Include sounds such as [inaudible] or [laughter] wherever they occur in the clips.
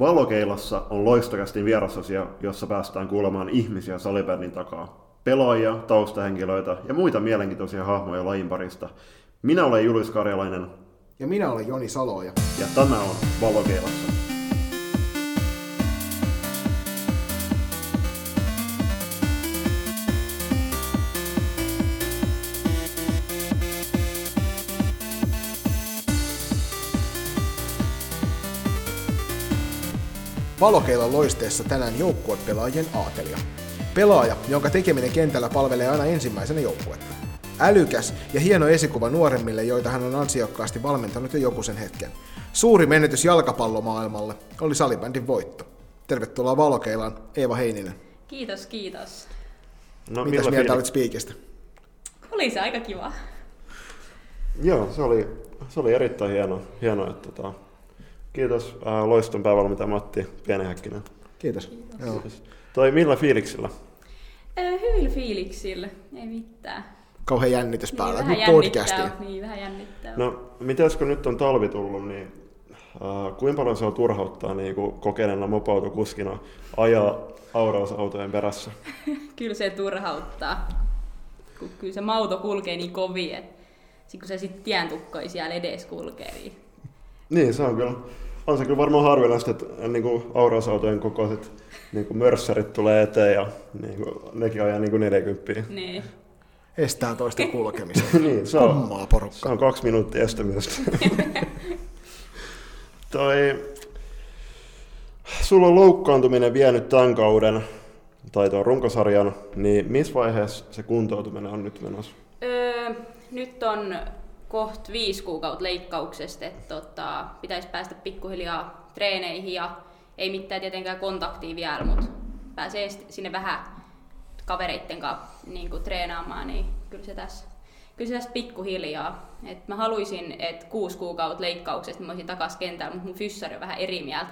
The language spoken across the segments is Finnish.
Valokeilassa on loistokästin vierasasia, jossa päästään kuulemaan ihmisiä salibändin takaa. Pelaajia, taustahenkilöitä ja muita mielenkiintoisia hahmoja lajin parista. Minä olen Julius Karjalainen. Ja minä olen Joni Saloja. Ja tämä on Valokeilassa. Valokeilan loisteessa tänään joukkuepelaajien aatelia. Pelaaja, jonka tekeminen kentällä palvelee aina ensimmäisenä joukkuetta. Älykäs ja hieno esikuva nuoremmille, joita hän on ansiokkaasti valmentanut jo joku sen hetken. Suuri menetys jalkapallomaailmalle oli salibändin voitto. Tervetuloa Valokeilaan, Eeva Heininen. Kiitos, kiitos. No, Mitäs mieltä olit spiikistä? Oli se aika kiva. Joo, se oli, se oli erittäin hieno, hieno että tota, Kiitos äh, loiston päävalmentaja Matti Pienehäkkinen. Kiitos. Kiitos. Joo. Toi millä fiiliksillä? Äh, hyvillä fiiliksillä, ei mitään. Kauhean jännitys päällä, niin, nyt podcastiin. Niin, vähän jännittää. No, mitäs kun nyt on talvi tullut, niin äh, kuinka paljon se on turhauttaa niin kokeneena mopautokuskina ajaa aurausautojen perässä? [laughs] kyllä se turhauttaa, kun kyllä se mauto kulkee niin kovin, että kun se sitten tien tukkoi siellä edes kulkee, niin niin, se on kyllä. On se kyllä varmaan harvinaista, että niin kuin aurausautojen kokoiset niin kuin mörssärit tulee eteen ja niin kuin, nekin ajaa niin kuin 40. Niin. Estää toista kulkemista. [laughs] niin, se on, Kummaa porukka. se on kaksi minuuttia estämisestä. [laughs] Toi, sulla on loukkaantuminen vienyt tämän kauden tai tuon runkosarjan, niin missä vaiheessa se kuntoutuminen on nyt menossa? Öö, nyt on koht viisi kuukautta leikkauksesta, että tota, pitäisi päästä pikkuhiljaa treeneihin ja ei mitään tietenkään kontaktia vielä, mutta pääsee sinne vähän kavereitten kanssa niin kuin treenaamaan, niin kyllä se tässä, kyllä se tässä pikkuhiljaa. Et mä haluaisin, että kuusi kuukautta leikkauksesta mä olisin takaisin kentällä, mutta mun fyssari on vähän eri mieltä.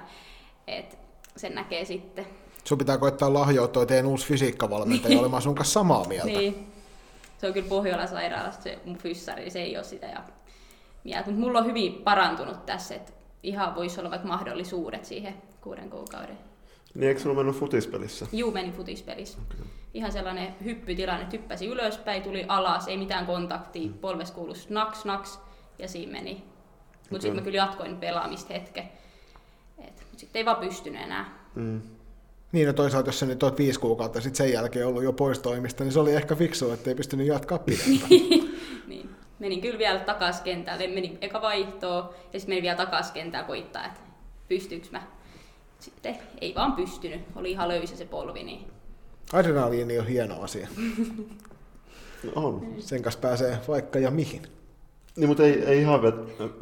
Et sen näkee sitten. Sun pitää koettaa lahjoittaa teidän uusi fysiikkavalmentaja [laughs] olemaan sun kanssa samaa mieltä. niin, se on kyllä Pohjolan sairaalasta se mun fyssari, se ei ole sitä. Ja, ja mutta mulla on hyvin parantunut tässä, että ihan voisi olla vaikka mahdollisuudet siihen kuuden kuukauden. Niin eikö sulla mennyt futispelissä? Juu, meni futispelissä. Okay. Ihan sellainen hyppytilanne, että hyppäsi ylöspäin, tuli alas, ei mitään kontaktia, mm. polves kuului snaks, snaks, ja siinä meni. Mutta okay. sitten mä kyllä jatkoin pelaamista hetken. Mutta sitten ei vaan pystynyt enää. Mm. Niin, no toisaalta jos sä nyt oot viisi kuukautta sitten sen jälkeen ollut jo pois toimista, niin se oli ehkä fiksu, että ei pystynyt jatkaa pidempään. [laughs] niin. Menin kyllä vielä takaisin kentälle, menin eka vaihtoa ja sitten menin vielä takaisin kentälle koittaa, että pystyykö mä. Sitten ei vaan pystynyt, oli ihan löysä se polvi. Niin... Adrenaliini on hieno asia. [laughs] on. Sen kanssa pääsee vaikka ja mihin. Niin, mutta ei, ei ihan vet,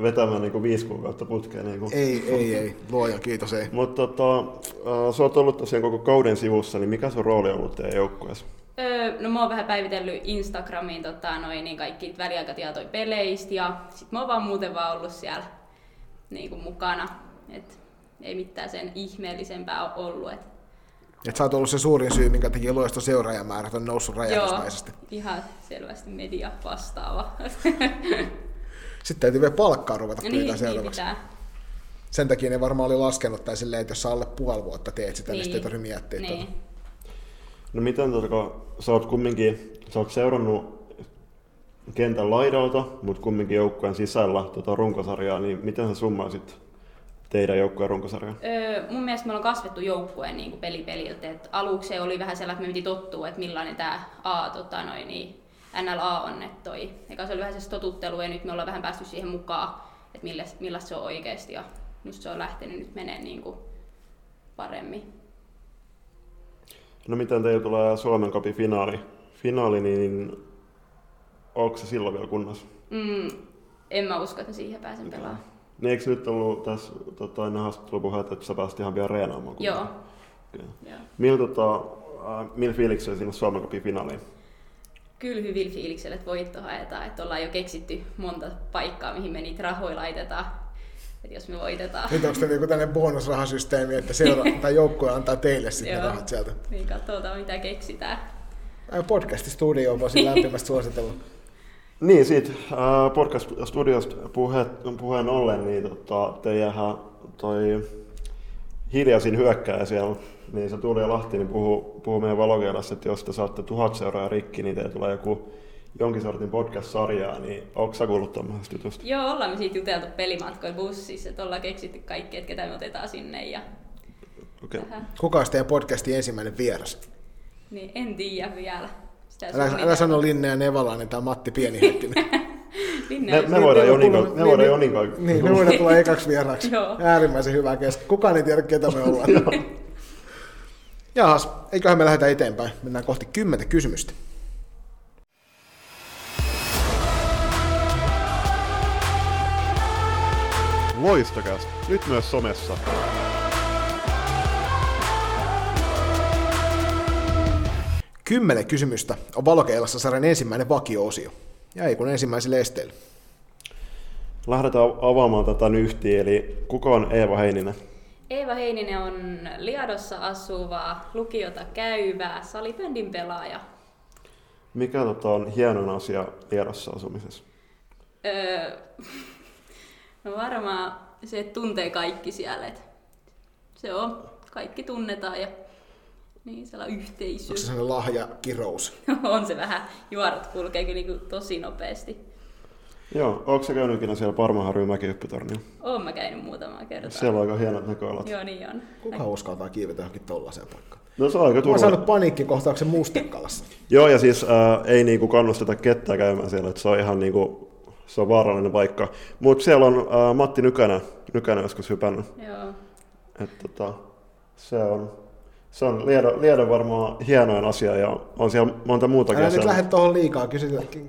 vetämään niin viisi kuukautta putkeen. Niin kuin. Ei, ei, ei. Luoja, kiitos, ei. Mutta tota, äh, sä oot ollut tosiaan koko kauden sivussa, niin mikä sun rooli on ollut teidän joukkueessa? Öö, no mä oon vähän päivitellyt Instagramiin tota, noin, niin kaikki väliaikatietoja peleistä ja sit mä oon vaan muuten vaan ollut siellä niin kuin mukana. Et ei mitään sen ihmeellisempää ole ollut. Et että sä oot ollut se suurin syy, minkä takia luosto seuraajamäärät on noussut räjähdysmäisesti. Joo, ihan selvästi media vastaava. [laughs] Sitten täytyy vielä palkkaa ruveta niin, pyytää niin, seuraavaksi. Niin Sen takia ne varmaan oli laskenut tai silleen, että jos sä alle puoli vuotta teet sitä, niin, niin sitten ei tarvitse miettiä. Niin. Tuota. No miten, kun sä oot kumminkin, sä oot seurannut kentän laidalta, mutta kumminkin joukkueen sisällä tuota runkosarjaa, niin miten sä summaisit teidän joukkueen runkosarja? Öö, mun mielestä me ollaan kasvettu joukkueen niin peli peliltä. Et aluksi oli vähän sellainen, että me piti tottua, että millainen tämä A, tota, noin, niin NLA on. Että toi. Eka se oli vähän se totuttelu ja nyt me ollaan vähän päästy siihen mukaan, että millaista, millaista se on oikeasti. Ja just se on lähtenyt nyt menee niin kuin paremmin. No miten teillä tulee Suomen Cupin finaali, finaali niin onko se silloin vielä kunnossa? Mm, en mä usko, että siihen pääsen okay. pelaamaan. Niin eikö nyt ollut tässä tota, ennen haastattelupuheet, että sä pääsit ihan vielä reenaamaan? Joo. Okay. Millä, tota, äh, millä fiiliksellä sinne Suomen Cupin finaaliin? Kyllä hyvillä fiiliksellä, että voitto haetaan. Että ollaan jo keksitty monta paikkaa, mihin me niitä rahoja laitetaan. Että jos me voitetaan. Nyt onko tämä tämmöinen bonusrahasysteemi, että seura- [laughs] tai joukkue antaa teille sitten rahat sieltä? Niin, katsotaan mitä keksitään. Podcast-studioon voisin lämpimästi suositella. [laughs] Niin, siitä äh, podcast-studiosta puhe, puheen ollen, niin tota, teidän toi hiljaisin hyökkääjä siellä, niin se Tuuli ja Lahti niin puhuu, puhuu meidän valokeilassa, että jos te saatte tuhat seuraa rikki, niin teille tulee joku jonkin sortin podcast-sarjaa, niin onko sä kuullut tämmöisestä jutusta? Joo, ollaan me siitä juteltu pelimatkoilla bussissa, että ollaan keksitty kaikki, että ketä me otetaan sinne ja Okei. tähän. Kuka olisi teidän podcastin ensimmäinen vieras? Niin en tiedä vielä. Sitä Älä, älä sano Linnea Nevalainen tai Matti Pienihäkkinen. [laughs] Linne Me, me voidaan Jonin kanssa- me voidaan Jonin kanssa- Niin, me voidaan tulla ekaksi vieraaksi. Äärimmäisen hyvä kesken. Kukaan ei tiedä, ketä me ollaan. Jahas, eiköhän me lähdetä eteenpäin. Mennään kohti kymmentä kysymystä. Loistokäs, nyt myös somessa. Kymmenen kysymystä on Valokeilassa sarjan ensimmäinen vakio-osio. Ja ei kun ensimmäiselle esteelle. Lähdetään avaamaan tätä nyhtiä, eli kuka on Eeva Heininen? Eeva Heininen on Liadossa asuva, lukiota käyvä, salibändin pelaaja. Mikä tota, on hienoin asia vierassa asumisessa? Öö, [laughs] no varmaan se, että tuntee kaikki siellä. Et se on, kaikki tunnetaan ja niin sellainen yhteisö. Onko se sellainen lahja kirous? [laughs] on se vähän, juorot kulkee kyllä niin tosi nopeasti. Joo, onko se käynyt ikinä siellä Parmaharjun mäkihyppytornilla? Oon mä käynyt muutamaa kertaa. Siellä on aika hienot näköalat. Joo, niin on. Kuka uskaltaa kiivetä johonkin tollaiseen paikkaan? No se on aika Mä oon turvallinen. saanut paniikkikohtauksen Mustekalassa. [laughs] Joo, ja siis ää, ei niinku kannusteta ketään käymään siellä, että se on ihan niinku, se on vaarallinen paikka. Mutta siellä on ää, Matti Nykänä, Nykänä joskus hypännyt. Joo. Et, tota, se on, se on Liedon, Liedon varmaan hienoin asia ja on siellä monta muutakin Älä nyt asiaa. lähde tuohon liikaa,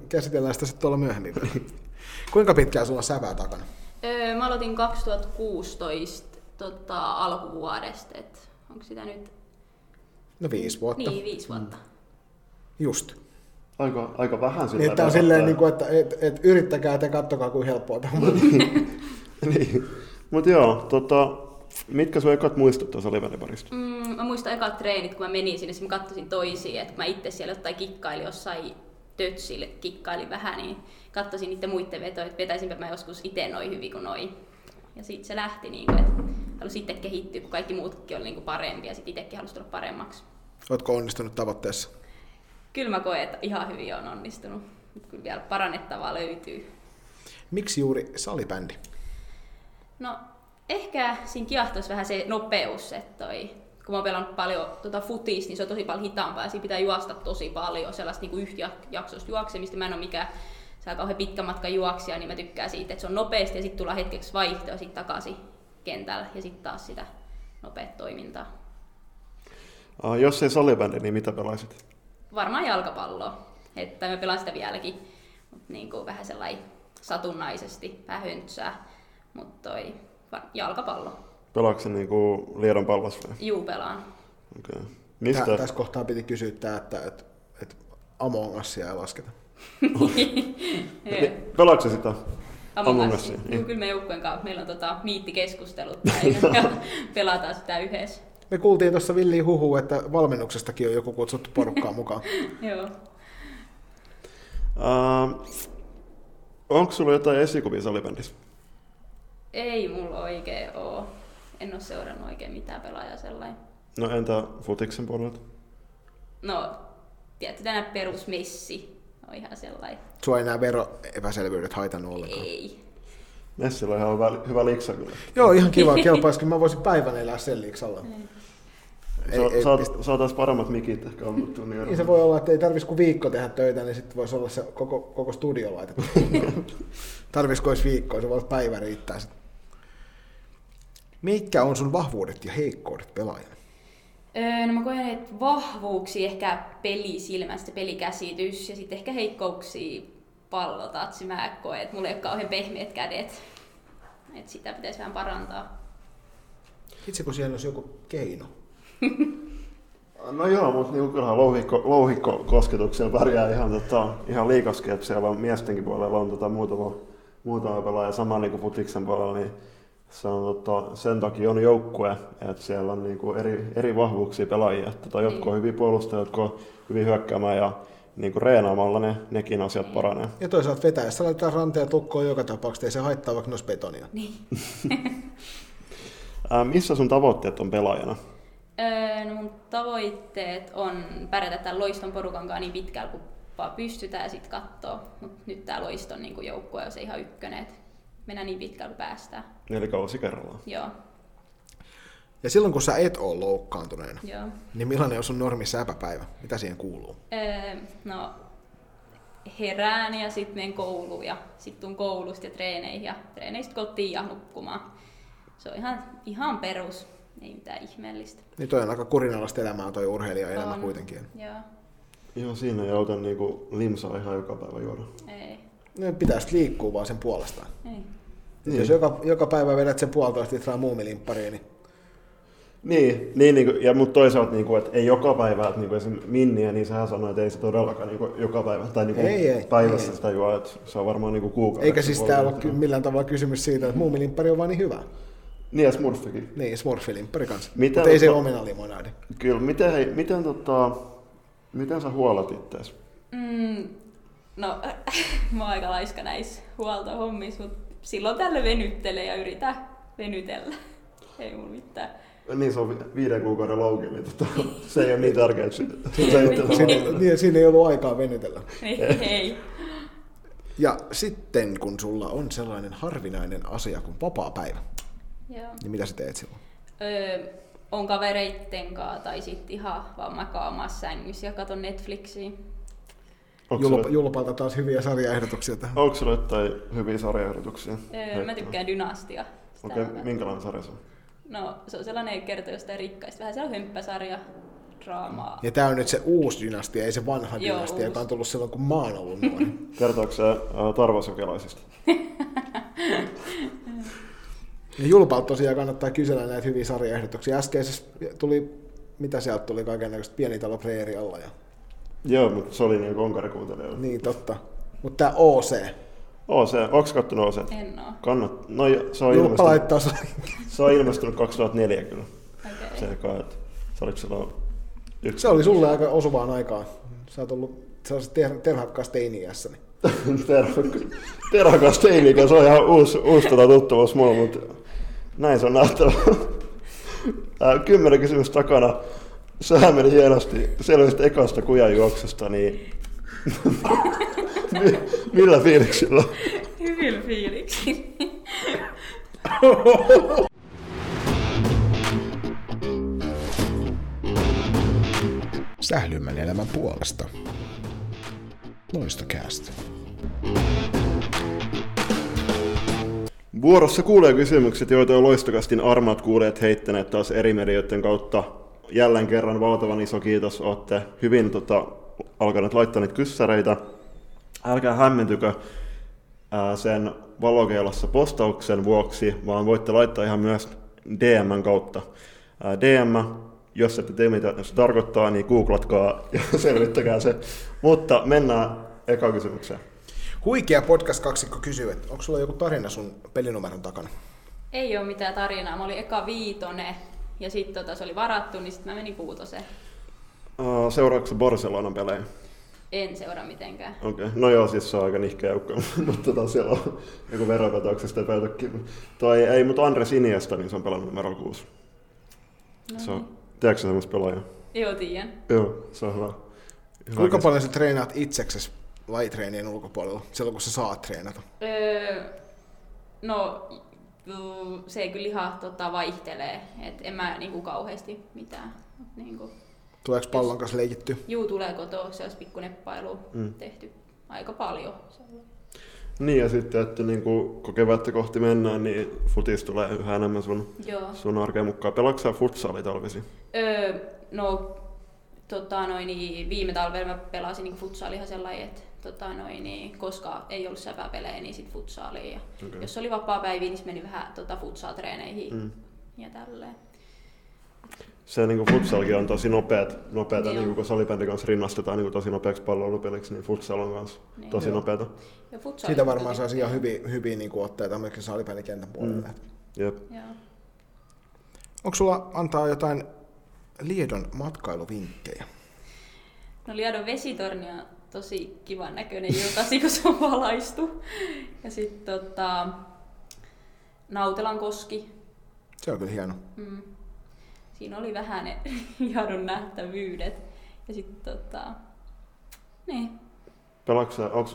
käsitellään sitä sitten tuolla myöhemmin. [laughs] Kuinka pitkään sulla on sävää takana? Öö, mä aloitin 2016 tota, alkuvuodesta, et onko sitä nyt? No viisi vuotta. Niin, viisi vuotta. Just. Aika, aika vähän sillä Niin, että on silleen, niin kuin, että et, et yrittäkää te kattokaa kuin helppoa tämä on. [laughs] niin. Mutta joo, tota, mitkä sun ekat muistot tuossa salibändiparista? Mm, mä muistan ekat treenit, kun mä menin sinne, mä katsoin toisia, että mä itse siellä jotain kikkailin jossain tötsille, kikkailin vähän, niin katsoin niiden muiden vetoja, että vetäisinpä mä joskus itse noin hyvin kuin noin. Ja siitä se lähti, niin kuin, että halusin itse kehittyä, kun kaikki muutkin oli niin kuin parempia, ja sitten itsekin halusi tulla paremmaksi. Ootko onnistunut tavoitteessa? Kyllä mä koen, että ihan hyvin on onnistunut. Mutta kyllä vielä parannettavaa löytyy. Miksi juuri salibändi? No, ehkä siinä kiahtoisi vähän se nopeus, että toi, kun mä oon pelannut paljon tota futis, niin se on tosi paljon hitaampaa ja siinä pitää juosta tosi paljon sellaista niin yhtäjaksoista juoksemista. Mä en ole mikään on kauhean pitkä matka juoksia, niin mä tykkään siitä, että se on nopeasti ja sitten tullaan hetkeksi vaihtoa ja sitten takaisin kentällä ja sitten taas sitä nopeat toimintaa. Uh, jos ei salibändi, niin mitä pelaisit? Varmaan jalkapalloa, että mä pelaan sitä vieläkin, mutta niin kuin vähän sellainen satunnaisesti, vähän höntsää, mutta toi jalkapallo. Pelaatko se niinku Liedon pallas vai? Juu, pelaan. Okay. Tä, Mistä? tässä kohtaa piti kysyä tää, että, että, että Among Usia ei lasketa. [laughs] [laughs] Niin, Pelaatko se sitä? Among Us. Usia, Juu, niin. kyllä me joukkueen kanssa. Meillä on tota, miittikeskustelut [laughs] ja pelataan sitä yhdessä. Me kuultiin tuossa villiin huhu, että valmennuksestakin on joku kutsuttu porukkaan mukaan. Joo. Uh, onko sulla jotain esikuvia salibändissä? Ei mulla oikein oo. En oo seurannut oikein mitään pelaajaa sellainen. No entä futiksen puolelta? No, tietty tänä perusmessi on ihan sellainen. Sua ei nämä veroepäselvyydet haitannut ollenkaan. Ei. Messillä on ihan hyvä, hyvä liksa kyllä. Joo, ihan kiva. [laughs] Kelpaisi, mä voisin päivän elää sen liiksalla. Ei, ei, saat, pist- saataisiin paremmat mikit ehkä ammuttua. Niin, niin se voi olla, että ei tarvitsisi kuin viikko tehdä töitä, niin sitten voisi olla se koko, koko studio laitettu. [laughs] Tarvitsisiko olisi viikkoa, se voi olla päivä riittää. Sit. Mitkä on sun vahvuudet ja heikkoudet pelaajana? Öö, no mä koen, että vahvuuksia ehkä pelisilmästä, pelikäsitys ja sitten ehkä heikkouksia pallotatsi. Mä koen, että mulla ei ole kauhean pehmeät kädet. Että sitä pitäisi vähän parantaa. Itse kun siellä olisi joku keino. [laughs] No joo, mutta niinku kyllähän louhikko, louhikko kosketuksella pärjää ihan, tota, ihan liikaskin, että siellä on miestenkin puolella on tota, muutama, muutama pelaaja sama niin kuin futiksen puolella, niin se on, tota, sen takia on joukkue, että siellä on niinku eri, eri vahvuuksia pelaajia. Että, tota, jotkut on hyvin puolustajia, jotkut on hyvin hyökkäämään ja niinku reenaamalla ne, nekin asiat paranee. Ja toisaalta vetäessä laitetaan ranteja tukkoon joka tapauksessa, ei se haittaa vaikka ne olisi betonia. Niin. [laughs] Ää, missä sun tavoitteet on pelaajana? Öö, no mun tavoitteet on pärjätä tämän loiston porukan kanssa niin pitkällä kuin vaan pystytään ja sitten katsoa. Mutta nyt tämä loiston niin joukkue on se ihan ykkönen, mennään niin pitkällä kuin päästään. Neljä kausi kerrallaan. Joo, Ja silloin kun sä et ole loukkaantuneena, joo. niin millainen on sun normi säpäpäivä? Mitä siihen kuuluu? Öö, no, herään ja sitten menen kouluun ja sitten tuun koulusta ja treeneihin ja treeneistä kotiin ja nukkumaan. Se on ihan, ihan perus, ei mitään ihmeellistä. Niin toi on aika kurinalaista elämää toi urheilija-elämä On. kuitenkin. Joo, Joo, siinä ei auta niinku limsaa ihan joka päivä juoda. ei, No, pitäisi liikkua vaan sen puolestaan. ei. Niin. Jos joka, joka päivä vedät sen puolitoista litraa muumilimppariin, niin Niin, niin, niin kuin, ja mutta toisaalta, niin kuin, että ei joka päivä, että niin kuin esimerkiksi Minniä, niin sehän sanoi, että ei se todellakaan niin kuin, joka päivä, tai niin kuin Ei, ei, päivässä ei. sitä juo, että se on varmaan niin kuukausi. eikä siis täällä ole ky- millään tavalla kysymys siitä, että muumilimppari on vaan niin hyvä. Niin, ja Smurfikin. Niin, smurfilimppari kanssa. Mitä Mutta ei se tota- omenalimonadi. Kyllä, miten, hei, miten, tota, miten sä huolat ittees? Mm, no, [laughs] mä oon aika laiska näissä huoltohommissa, mutta silloin tällä venyttelee ja yritän venytellä. Ei mulla mitään. Niin, se on vi- viiden kuukauden louki, niin tota, se ei ole niin tärkeää, että ei ole Siinä, niin, siinä ei ollut aikaa venytellä. Ei, ei. Ja sitten kun sulla on sellainen harvinainen asia kuin vapaa päivä, Joo. niin mitä sä teet silloin? Öö, on kavereitten kanssa tai sitten ihan vaan makaa omassa sängyssä ja katon Netflixiä. Julpa, julpalta taas hyviä sarjaehdotuksia tähän. onko sulla jotain hyviä sarjaehdotuksia? Öö, mä tykkään Dynastia. Okei, mä- minkälainen sarja se on? No, se on sellainen kerta jostain rikkaista. Vähän se on hömppäsarja, draamaa. Ja tää on nyt se uusi dynastia, ei se vanha Joo, dynastia, joka uusi. on tullut silloin, kun mä oon ollut nuori. [laughs] Kertooko se ää, tarvasjokelaisista? Ja Julpalta tosiaan kannattaa kysellä näitä hyviä sarjaehdotuksia. Äskeisessä tuli, mitä sieltä tuli kaiken näköistä pienitalo alla. Ja... Joo, mutta se oli niin konkarikuuntelijoilla. Niin, totta. Mutta tää OC. OC, onko kattonut OC? En oo. Kannat, no se on, Julppa ilmestynyt, laittaa se. se on ilmestynyt 2004 kyllä. Okei. Se, kai, että se oliko silloin yksi. Se oli sulle aika osuvaan aikaan. Sä oot ollut sellaiset ter- terhakkaassa teini-iässä. Niin. [laughs] Terho- Terhokas teini, se on ihan uusi, uusi tota tuttavuus mulla, mutta näin se on nähtävä. [laughs] Kymmenen kysymys takana. Sehän meni hienosti. Selvisit ekasta kujanjuoksusta, niin [laughs] Mi- millä fiiliksillä? Hyvillä fiiliksi. Sählymän elämän puolesta. Loistokäästä. Vuorossa kuulee kysymykset, joita on loistokastin armat kuulijat heittäneet taas eri medioiden kautta. Jälleen kerran valtavan iso kiitos, olette hyvin tota, alkaneet laittaa niitä kyssäreitä. Älkää hämmentykö ää, sen valokeilassa postauksen vuoksi, vaan voitte laittaa ihan myös DMn kautta. Ää, DM, jos ette tee mitä se tarkoittaa, niin googlatkaa ja [laughs] selvittäkää se. Mutta mennään eka kysymykseen. Huikea podcast-kaksikko kysyy, että onko sulla joku tarina sun pelinumeron takana? Ei oo mitään tarinaa. Mä olin eka viitone ja sitten tota, se oli varattu, niin sitten mä menin kuutoseen. Ää, Seuraavaksi Barcelonan pelejä. En seuraa mitenkään. Okei, okay. no joo, siis se on aika nihkeä joukko, [laughs] mutta tota, siellä on joku veropetoksesta epäiltykin. Toi ei, mutta Andres Iniesta, niin se on pelannut numero 6. No Se on, niin. tiedätkö sä semmoista pelaajaa? Joo, tiedän. Joo, se on hyvä. hyvä Kuinka paljon sä treenaat itseksesi lajitreenien ulkopuolella, silloin kun sä saat treenata? Öö, no, se ei kyllä ihan tota, vaihtelee. Et en mä niinku kauheasti mitään. Mut Niinku, Tuleeko pallon kanssa leikitty? juu, tulee kotoa, se olisi pikku neppailu Mm. tehty aika paljon. Niin ja sitten, että niin kuin, kun kevättä kohti mennään, niin futis tulee yhä enemmän sun, Joo. sun arkeen mukaan. Pelaatko sä futsaali talvisin? Öö, no, tota, noin, niin, viime talvella mä pelasin niin futsaali ihan sellainen, että tota, noin, niin, koska ei ollut säpäpelejä, niin sit futsaaliin. Ja okay. Jos oli vapaa päiviä, niin meni vähän tota, futsal-treeneihin Mm. ja tälleen. Se niin kuin futsalkin on tosi nopeat, nopeata, niin kuin kun salibändin kanssa rinnastetaan niin kuin tosi nopeaksi palloilupeliksi, niin futsal on kanssa Niin. tosi nopeata. Ja Siitä varmaan saisi ihan hyviä, hyviä niin otteita myöskin salipäinikentän puolelle. Mm. Jep. Joo. Onko sulla antaa jotain Liedon matkailuvinkkejä? No Liadon vesitorni on tosi kivan näköinen iltasi, [laughs] kun se on valaistu. Ja sitten tota, Nautelan koski. Se on kyllä hieno. Mm. Siinä oli vähän ne [laughs] hiadon nähtävyydet. Ja sitten tota... Niin.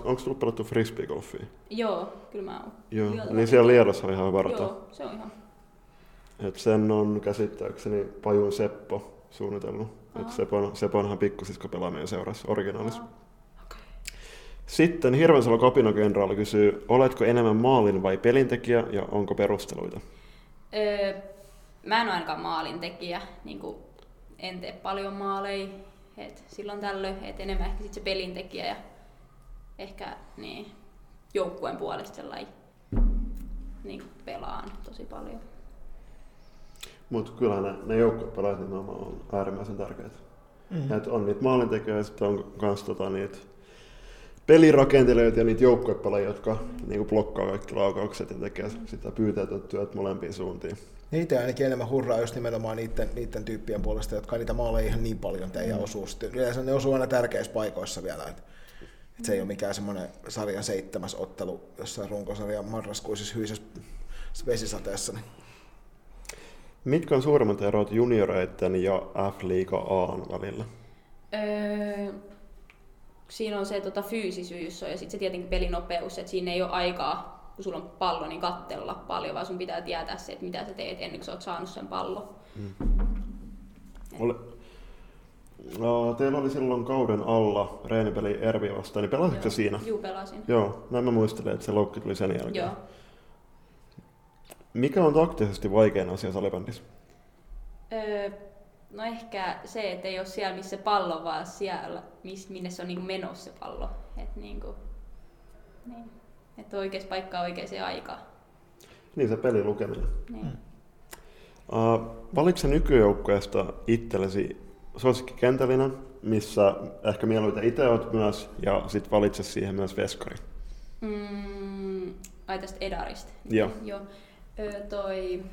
Onko tullut pelattu frisbeegolfia? Joo, kyllä mä oon. Joo, Liotella niin siellä. Liedossa on ihan hyvä rata. Joo, se on ihan. Et sen on käsittääkseni Pajun Seppo suunnitellut. Aa. Et Sepon, Seponhan pikkusisko pelaa meidän seurassa originaalissa. Aa, okei. Sitten Hirvensalo kapinokenraali kysyy, oletko enemmän maalin vai pelintekijä ja onko perusteluita? Öö, mä en ole ainakaan maalintekijä, niin kuin en tee paljon maaleja, et silloin tällöin, et enemmän ehkä sit se pelintekijä ja ehkä niin, joukkueen puolesta sellainen niin pelaan tosi paljon. Mutta kyllä ne, ne joukkuepelaajat nimenomaan on äärimmäisen tärkeitä. Mm-hmm. Et on niitä maalintekijöitä ja sitten on myös tota, niitä pelirakentelijoita ja niitä joukkuepelaajia, jotka niinku blokkaa kaikki laukaukset ja tekee sitä pyyteetöntä työtä molempiin suuntiin. Niitä ainakin enemmän hurraa just nimenomaan niiden, niiden tyyppien puolesta, jotka ei niitä maaleja ihan niin paljon tee ja osuu. Sitten yleensä ne osuu aina tärkeissä paikoissa vielä. Et, et se ei ole mikään semmoinen sarjan seitsemäs ottelu jossain runkosarjan marraskuisessa hyisessä vesisateessa. Niin. Mitkä on suurimmat erot junioreiden ja F-liiga A:n välillä? Öö, siinä on se tota, fyysisyys on, ja sitten se tietenkin pelinopeus, että siinä ei ole aikaa, kun sulla on pallo, niin kattella paljon, vaan sun pitää tietää se, että mitä sä teet ennen kuin sä oot saanut sen pallon. Ole... No, teillä oli silloin kauden alla reenipeli Ervi vastaan, niin pelasitko Joo. siinä? Juu, pelasin. Joo, näin mä muistelen, että se loukki tuli sen jälkeen. Joo. Mikä on taktisesti vaikein asia salibändissä? Öö, no ehkä se, että ei ole siellä, missä pallo, vaan siellä, miss, minne se on niinku menossa se pallo. Että niinku, niin. Et oikeassa paikkaa oikeaan aikaan. Niin se pelin lukeminen. Niin. Uh, valitse nykyjoukkueesta itsellesi suosikkikentällinen, missä ehkä mieluiten itse olet myös, ja sitten valitse siihen myös veskari. Mm, ai tästä Edarista. Joo. Joo. Öö, toi...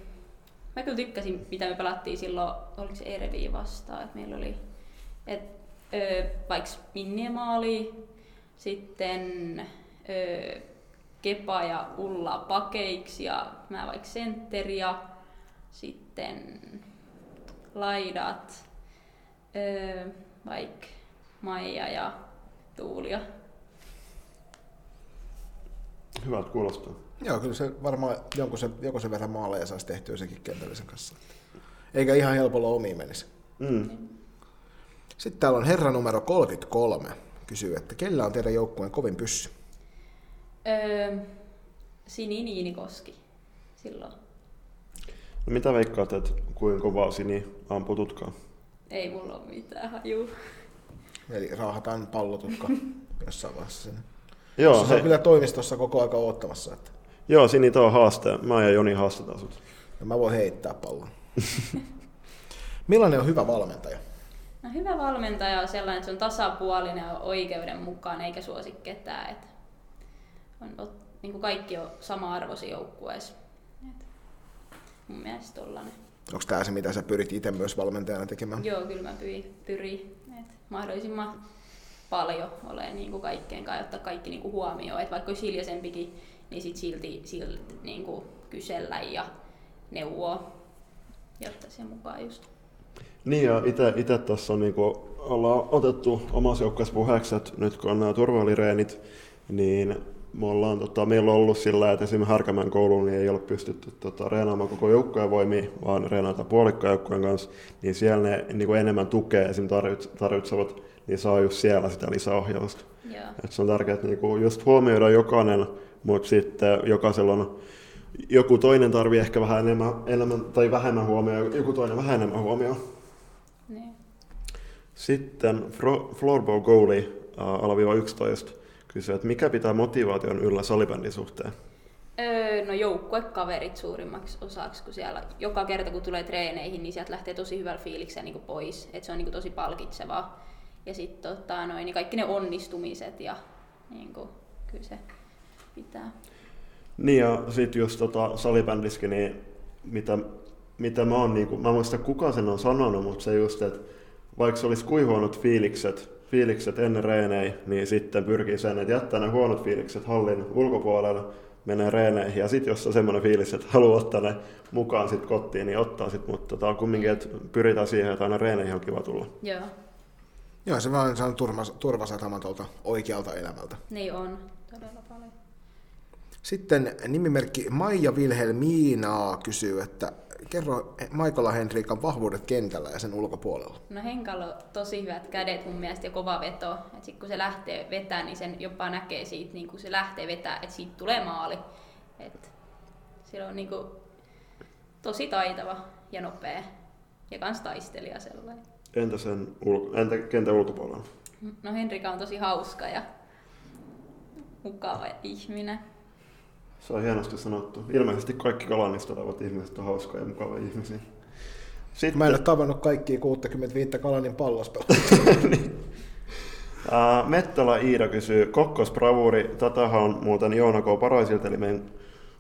Mä kyllä tykkäsin, mitä me pelattiin silloin, oliko se Ereviä vastaan, että meillä oli et, öö, vaikka Minnie maali, sitten öö, Kepa ja Ulla pakeiksi ja mä vaikka sentteri ja sitten laidat, öö, vaikka Maija ja Tuulia. Hyvältä kuulostaa. Joo, kyllä se varmaan jonkun se, joku sen verran maaleja saisi tehtyä sekin kentällisen kanssa. Eikä ihan helpolla omiin menisi. Mm. Sitten täällä on herra numero 33. Kysyy, että kellä on teidän joukkueen kovin pyssy? Öö, Sini Niinikoski silloin. No mitä veikkaat, että kuinka kovaa Sini ampuu tutkaa? Ei mulla ole mitään haju. Eli raahataan pallotukka [laughs] jossain vaiheessa sinne. Joo, se on kyllä toimistossa koko aika odottamassa, että joo, Sini tuo haaste. Mä ja Joni haastetaan sut. ja mä voin heittää pallon. Millainen on hyvä valmentaja? No, hyvä valmentaja on sellainen, että se on tasapuolinen ja oikeudenmukainen eikä suosi ketään. Että on, on, niin kuin kaikki on sama-arvoisia joukkueessa. Et Mun mielestä tollanen. Onko tämä se, mitä sä pyrit itse myös valmentajana tekemään? Joo, kyllä mä pyrin, pyrin että mahdollisimman paljon olen niin kuin kaikkeen kanssa, ottaa kaikki niin kuin huomioon. Että vaikka olisi hiljaisempikin, niin sit silti, silti niin kuin kysellä ja neuvoa ja ottaa sen mukaan just. Niin ja itse tuossa on niinku, ollaan otettu omassa joukkueessa puheeksi, että nyt kun on nämä turvalireenit, niin me ollaan, tota, meillä on ollut sillä, että esimerkiksi Härkämän kouluun niin ei ole pystytty tota, reenaamaan koko joukkojen voimia, vaan reenata puolikkaan joukkojen kanssa, niin siellä ne niin kuin enemmän tukea esim. Tarvit, tarvitsevat, niin saa just siellä sitä lisäohjausta. Joo. Et se on tärkeää, että niinku just huomioida jokainen, mutta sitten jokaisella on joku toinen tarvii ehkä vähän enemmän, enemmän tai vähemmän huomioon, joku toinen vähän enemmän huomioon. Niin. Sitten Fro- Floorball Goalie äh, alaviiva 11 kysyy, että mikä pitää motivaation yllä salibändin suhteen? Öö, no joukkuekaverit suurimmaksi osaksi, kun siellä joka kerta kun tulee treeneihin, niin sieltä lähtee tosi hyvällä fiiliksellä niin pois. Et se on niin tosi palkitsevaa. Ja sitten tota, noin, niin kaikki ne onnistumiset ja niin kuin, kyllä se pitää. Niin ja sitten just tota, salibändissäkin, niin mitä, mitä mä oon, niin kuin, mä en muista kuka sen on sanonut, mutta se just, että vaikka se olisi kuin huonot fiilikset, fiilikset ennen reenejä, niin sitten pyrkii sen, että jättää ne huonot fiilikset hallin ulkopuolelle, menee reeneihin. Ja sitten jos on semmoinen fiilis, että haluaa ottaa ne mukaan sit kotiin, niin ottaa sit, mutta tota, kumminkin, että pyritään siihen, että aina reeneihin on kiva tulla. Joo, Joo, se vaan se on turvas, turvasatama tuolta oikealta elämältä. niin on todella. Sitten nimimerkki Maija Vilhelmiina kysyy, että kerro Maikola Henriikan vahvuudet kentällä ja sen ulkopuolella. No Henkalla on tosi hyvät kädet mun mielestä ja kova veto. Et sit kun se lähtee vetämään, niin sen jopa näkee siitä, niin kun se lähtee vetää, että siitä tulee maali. Et sillä on niin kuin tosi taitava ja nopea ja kans taistelija sellainen. Entä, sen ulko- entä kentän ulkopuolella? No Henrika on tosi hauska ja mukava ihminen. Se on hienosti sanottu. Ilmeisesti kaikki kalanista olevat ihmiset on hauskoja ja mukavia ihmisiä. Sitten, Mä en ole tavannut kaikkia 65 Kalanin pallospelua. ää, Mettala Iida kysyy, kokkosbravuri, tätähän on muuten Joona K. Paraisilta, eli meidän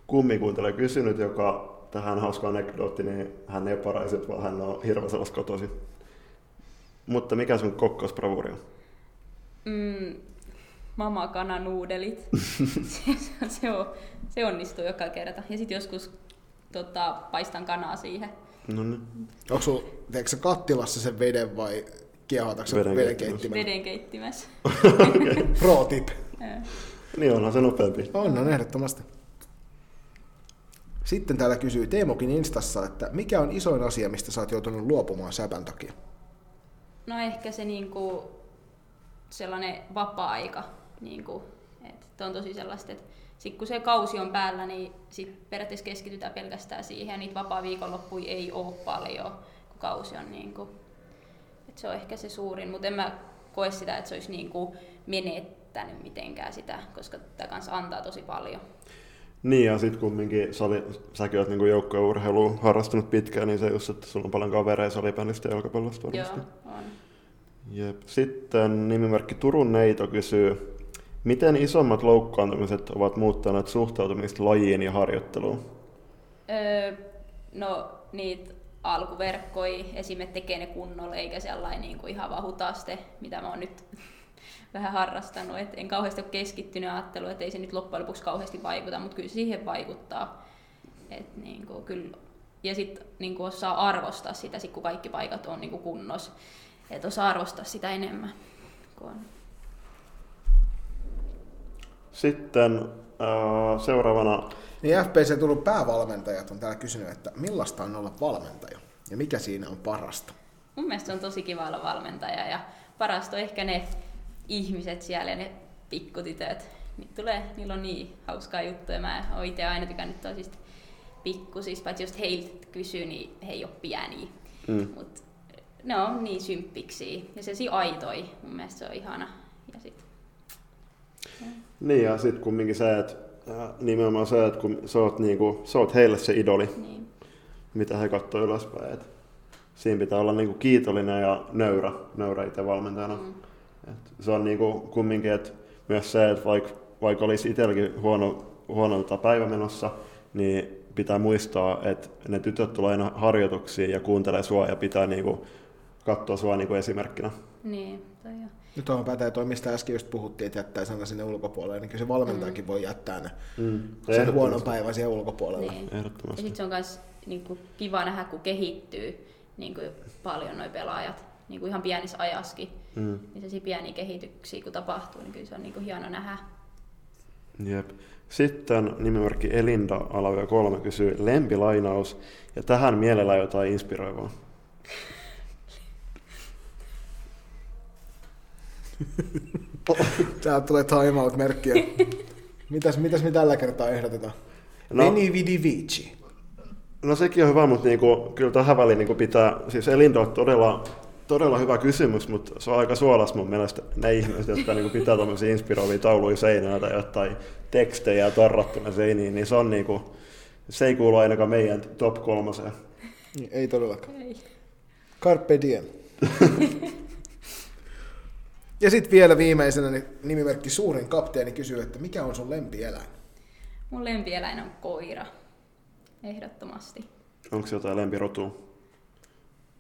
kummikuuntelija kysynyt, joka tähän hauska anekdootti, niin hän ei ole Paraisilta, vaan hän on Hirvasalassa kotoisin. Mutta mikä sun kokkosbravuri on? Mm, mama kananuudelit. [laughs] se, se, on, se onnistuu joka kerta. Ja sitten joskus tota, paistan kanaa siihen. No niin. Onko sulla, teekö kattilassa sen veden vai kiehotatko Veden veden keittimessä. Veden keittimessä. [laughs] Pro tip. Niin onhan se nopeampi. On, on ehdottomasti. Sitten täällä kysyy Teemokin Instassa, että mikä on isoin asia, mistä sä oot joutunut luopumaan säpän takia? No ehkä se niinku, sellainen vapaa-aika. Niinku, että on tosi sellaista, että sit kun se kausi on päällä, niin sit periaatteessa keskitytään pelkästään siihen. Ja niitä vapaa-viikonloppuja ei ole paljon, kun kausi on niinku, et se on ehkä se suurin, mutta en mä koe sitä, että se olisi niinku menettänyt mitenkään sitä, koska tämä kanssa antaa tosi paljon. Niin, ja sitten kumminkin sali, säkin oot niinku joukkueurheilua harrastanut pitkään, niin se just, että sulla on paljon kavereja salibändistä ja jalkapallosta varmasti. Joo, on. Jep. Sitten nimimerkki Turun Neito kysyy, miten isommat loukkaantumiset ovat muuttaneet suhtautumista lajiin ja harjoitteluun? Öö, no niitä alkuverkkoja esimerkiksi tekee ne kunnolla, eikä sellainen niin kuin ihan vahutaste, mitä mä oon nyt [laughs] vähän harrastanut. Et en kauheasti ole keskittynyt ajatteluun, että ei se nyt loppujen lopuksi kauheasti vaikuta, mutta kyllä siihen vaikuttaa. Et niin kuin, kyllä. Ja sitten niin kuin osaa arvostaa sitä, sit kun kaikki paikat on niin kuin kunnossa. Että osaa arvostaa sitä enemmän. Kun on. Sitten äh, seuraavana, Niin FPC tullut päävalmentajat on täällä kysynyt, että millaista on olla valmentaja ja mikä siinä on parasta? mun mielestä se on tosi kiva olla valmentaja ja parasta on ehkä ne ihmiset siellä ja ne pikkutytöt. Niitä tulee, niillä on niin hauskaa juttuja. Mä oon itse aina tykännyt toisista pikkusista, paitsi jos heiltä kysyy, niin he ei ole pieniä. Mm. Mut ne on niin symppiksi ja se si aitoi. Mun mielestä se on ihana. Ja sit, niin ja sitten kumminkin se, että nimenomaan se, että kun sä oot, niinku, sä oot heille se idoli, niin, mitä he katsoo ylöspäin. Et siinä pitää olla niinku kiitollinen ja nöyrä, nöyrä itse valmentajana. mm, Et se on niinku kumminkin, että myös se, että vaikka vaik olisi itselläkin huono, huono tota päivä menossa, niin pitää muistaa, että ne tytöt tulee aina harjoituksiin ja kuuntelee sua ja pitää niinku katsoa sua niinku esimerkkinä. niin, toi on. Nyt tuohon pätee toi, mistä äsken just puhuttiin, että jättää sana sinne ulkopuolelle, niin kyllä se valmentajakin voi jättää ne Mm. sen huonon päivän siihen ulkopuolelle. Niin. Ja Ehdottomasti. sitten se on myös niin kiva nähdä, kun kehittyy niin kuin paljon nuo pelaajat niin kuin ihan pienissä ajaskin. Mm. Niin se pieniä kehityksiä kun tapahtuu, niin kyllä se on niin kuin hieno nähdä. Jep. Sitten nimimerkki Elinda Alavia 3 kysyy lempilainaus ja tähän mielellä jotain inspiroivaa. [laughs] Täältä tulee timeout-merkkiä. Mitäs, mitäs me tällä kertaa ehdotetaan? No. Veni vidi vici. No sekin on hyvä, mutta niinku, kyllä tähän väliin niinku pitää, siis Elinda on todella, todella hyvä kysymys, mutta se on aika suolas mun mielestä ne ihmiset, jotka niinku pitää tämmöisiä inspiroivia tauluja seinään tai jotain tekstejä tarrattuna seiniin, niin se on niinku, se ei kuulu ainakaan meidän top kolmoseen. Niin, Ei todellakaan. Ei. Carpe diem. [laughs] ja sitten vielä viimeisenä niin nimimerkki Suurin kapteeni kysyy, että mikä on sun lempieläin? Mun lempieläin on koira. Ehdottomasti. Onko se jotain lempirotua?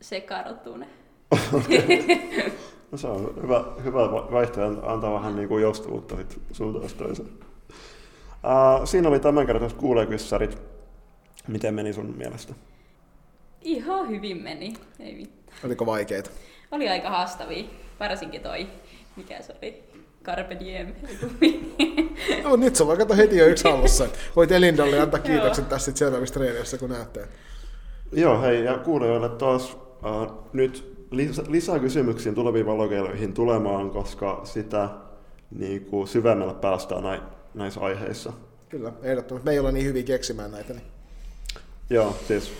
Sekarotunen. [laughs] No se on hyvä, hyvä va- vaihtoehto, antaa vähän niin kuin joustavuutta sit suuntaan toiseen. Uh, siinä oli tämänkertaiset kuulekyssärit. Miten meni sun mielestä? Ihan hyvin meni, ei mitään. Oliko vaikeita? Oli aika haastavia, varsinkin toi, mikä se oli, Carpe Diem. [laughs] No, nyt se on vaikka heti jo yksi hallussa. Voit Elindalle antaa kiitokset tässä seuraavissa treeneissä, kun näette. Joo, hei, ja kuulijoille taas uh, nyt lis- lisää kysymyksiin tuleviin valokeiloihin tulemaan, koska sitä niin kuin syvemmälle päästään näin, näissä aiheissa. Kyllä, ehdottomasti. Me ei olla niin hyviä keksimään näitä. Niin. Joo, siis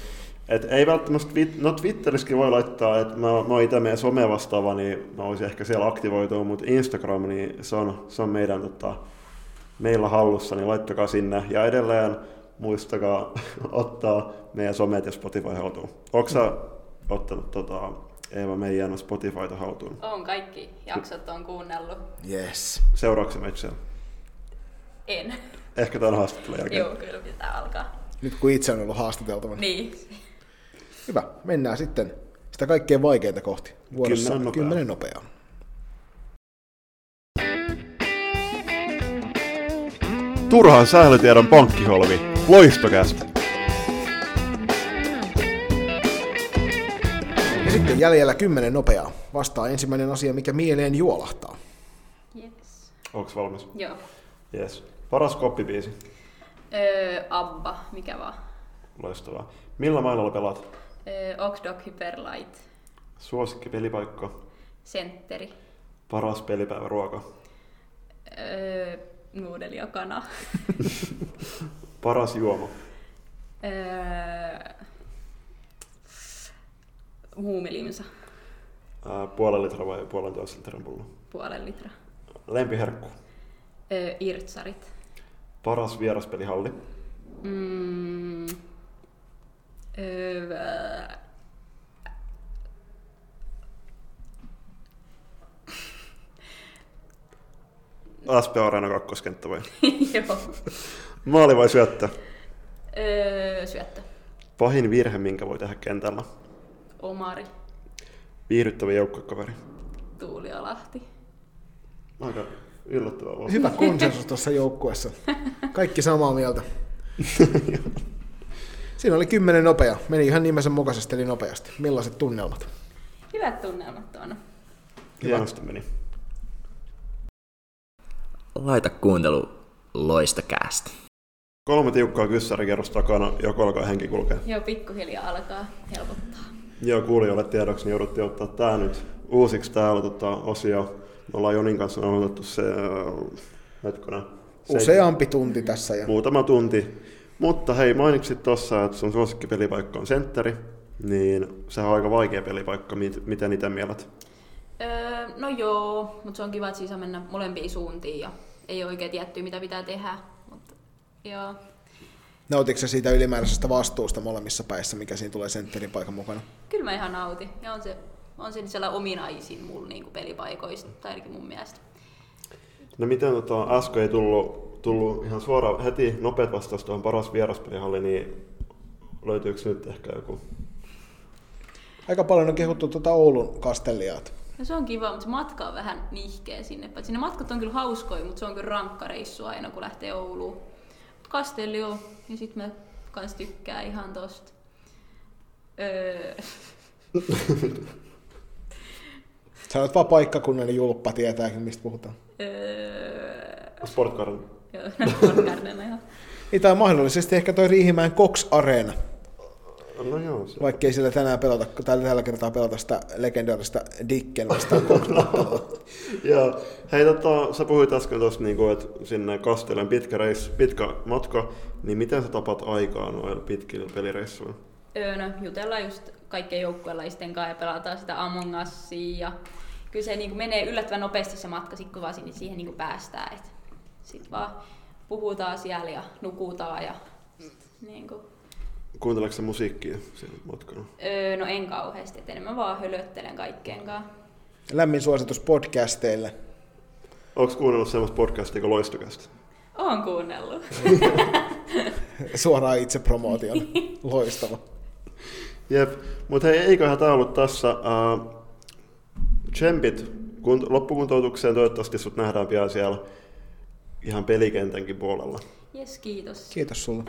et ei välttämättä, twit- no Twitterissäkin voi laittaa, että mä, mä oon itse meidän some vastaava, niin mä voisin ehkä siellä aktivoitua, mutta Instagram, niin se on, se on meidän tota, meillä hallussa, niin laittakaa sinne. Ja edelleen muistakaa [laughs] ottaa meidän somet ja Spotify haltuun. Onko sä ottanut tota, Eeva meidän Spotifyta haltuun? on kaikki jaksot on kuunnellut. Yes. Seuraavaksi meitä siellä? En. Ehkä tämän haastattelun jälkeen. Joo, kyllä pitää alkaa. Nyt kun itse on ollut haastateltavana. Niin. Hyvä, mennään sitten sitä kaikkein vaikeinta kohti. Vuorossa Kymmenen nopeaa. kymmenen nopeaa. Turhan sählytiedon pankkiholvi. Loistokästä. Ja sitten jäljellä kymmenen nopeaa. Vastaa ensimmäinen asia, mikä mieleen juolahtaa. Yes. Onko valmis? Joo. Yes. Paras koppibiisi. Öö, Abba, mikä vaan. Loistavaa. Millä mailalla pelaat? Öö, Oxdog Hyperlight, Suosikki pelipaikka. Sentteri, Paras pelipäivä ruoka. öö, nuudeli ja kana. [laughs] Paras juoma. Öö, huumilimsa, Ää, puolen litra vai puolentoista litran pullo. puolen litra. Lempiherkku. Öö, irtsarit. Paras vieraspelihalli. Mm, öö, SP Areena kakkoskenttä vai? [laughs] joo. Maali vai syöttö? Öö, syöttö. Pahin virhe, minkä voi tehdä kentällä. Omari, Viihdyttävä joukkokaveri. Tuuli ja Lahti. Aika yllättävää. Hyvä konsensus tuossa joukkueessa. Kaikki samaa mieltä. [laughs] Siinä oli kymmenen nopea. Meni ihan nimensä mukaisesti, eli nopeasti. Millaiset tunnelmat? Hyvät tunnelmat on. Hienosti meni. Laita kuuntelu loistokäästä. Kolme tiukkaa kyssärikierrosta takana, joko alkaa henki kulkee. Joo, pikkuhiljaa alkaa helpottaa. Joo, kuulijoille tiedoksi, niin jouduttiin ottaa tää nyt uusiksi täällä tota, osio. Me ollaan Jonin kanssa aloitettu se, äh, hetkona, Useampi tunti tässä. Ja... muutama tunti. Mutta hei, mainitsit tuossa, että sun suosikkipelipaikka on sentteri, niin sehän on aika vaikea pelipaikka. Mit- Miten itse mielet? Öö, no joo, mutta se on kiva, että siis saa mennä molempiin suuntiin ja ei oikein tietty mitä pitää tehdä. Mutta joo. Nautitko siitä ylimääräisestä vastuusta molemmissa päissä, mikä siinä tulee sentterin paikan mukana? Kyllä mä ihan nautin. Ja on se, on se siellä ominaisin mulla niinku pelipaikoista, tai ainakin mun mielestä. No miten tota, äsken ei tullut, tullut ihan suoraan heti nopeat vastaus tuohon paras vieraspelihalli, niin löytyykö nyt ehkä joku? Aika paljon on kehuttu tuota Oulun kastelliaat. No se on kiva, mutta se matka on vähän nihkeä sinne. Paitsi ne matkat on kyllä hauskoja, mutta se on kyllä rankka reissu aina, kun lähtee Ouluun. Kastelli on, ja sit mä kans tykkään ihan tosta. Öö, [laughs] Sä olet vaan paikkakunnan julppa, tietääkin mistä puhutaan. öö, Sportgarden. Niin, tai mahdollisesti ehkä toi Riihimäen Cox Arena, No joo, se. vaikkei sillä tänään pelata, tai tällä kertaa pelata sitä legendaarista Dicken vastaan cox [laughs] Joo. Hei, tota, sä puhuit äsken tuossa, niinku, että sinne Kastelen pitkä, reis, pitkä matka, niin miten sä tapat aikaa noilla pitkillä pelireissuilla? Öö, no, jutellaan just kaikkien joukkuelaisten kanssa ja pelataan sitä Among Usia. Ja kyllä se niin menee yllättävän nopeasti se matka, sit kun vaan sinne siihen niin päästään. Et sit vaan puhutaan siellä ja nukutaan. Ja, niin kuin. Kuunteleeko sä musiikkia siellä matkana? öö, no en kauheasti, et enemmän vaan hölöttelen kaikkeen kanssa. Lämmin suositus podcasteille. Onko kuunnellut semmoista podcastia kuin Loistokästä? Oon kuunnellut. [laughs] Suoraan itse promootion. [laughs] Loistava. Jep, mutta hei, eiköhän tämä ollut tässä. Uh, tsempit kun, loppukuntoutukseen, toivottavasti sut nähdään pian siellä ihan pelikentänkin puolella. Jes, kiitos. Kiitos sulle.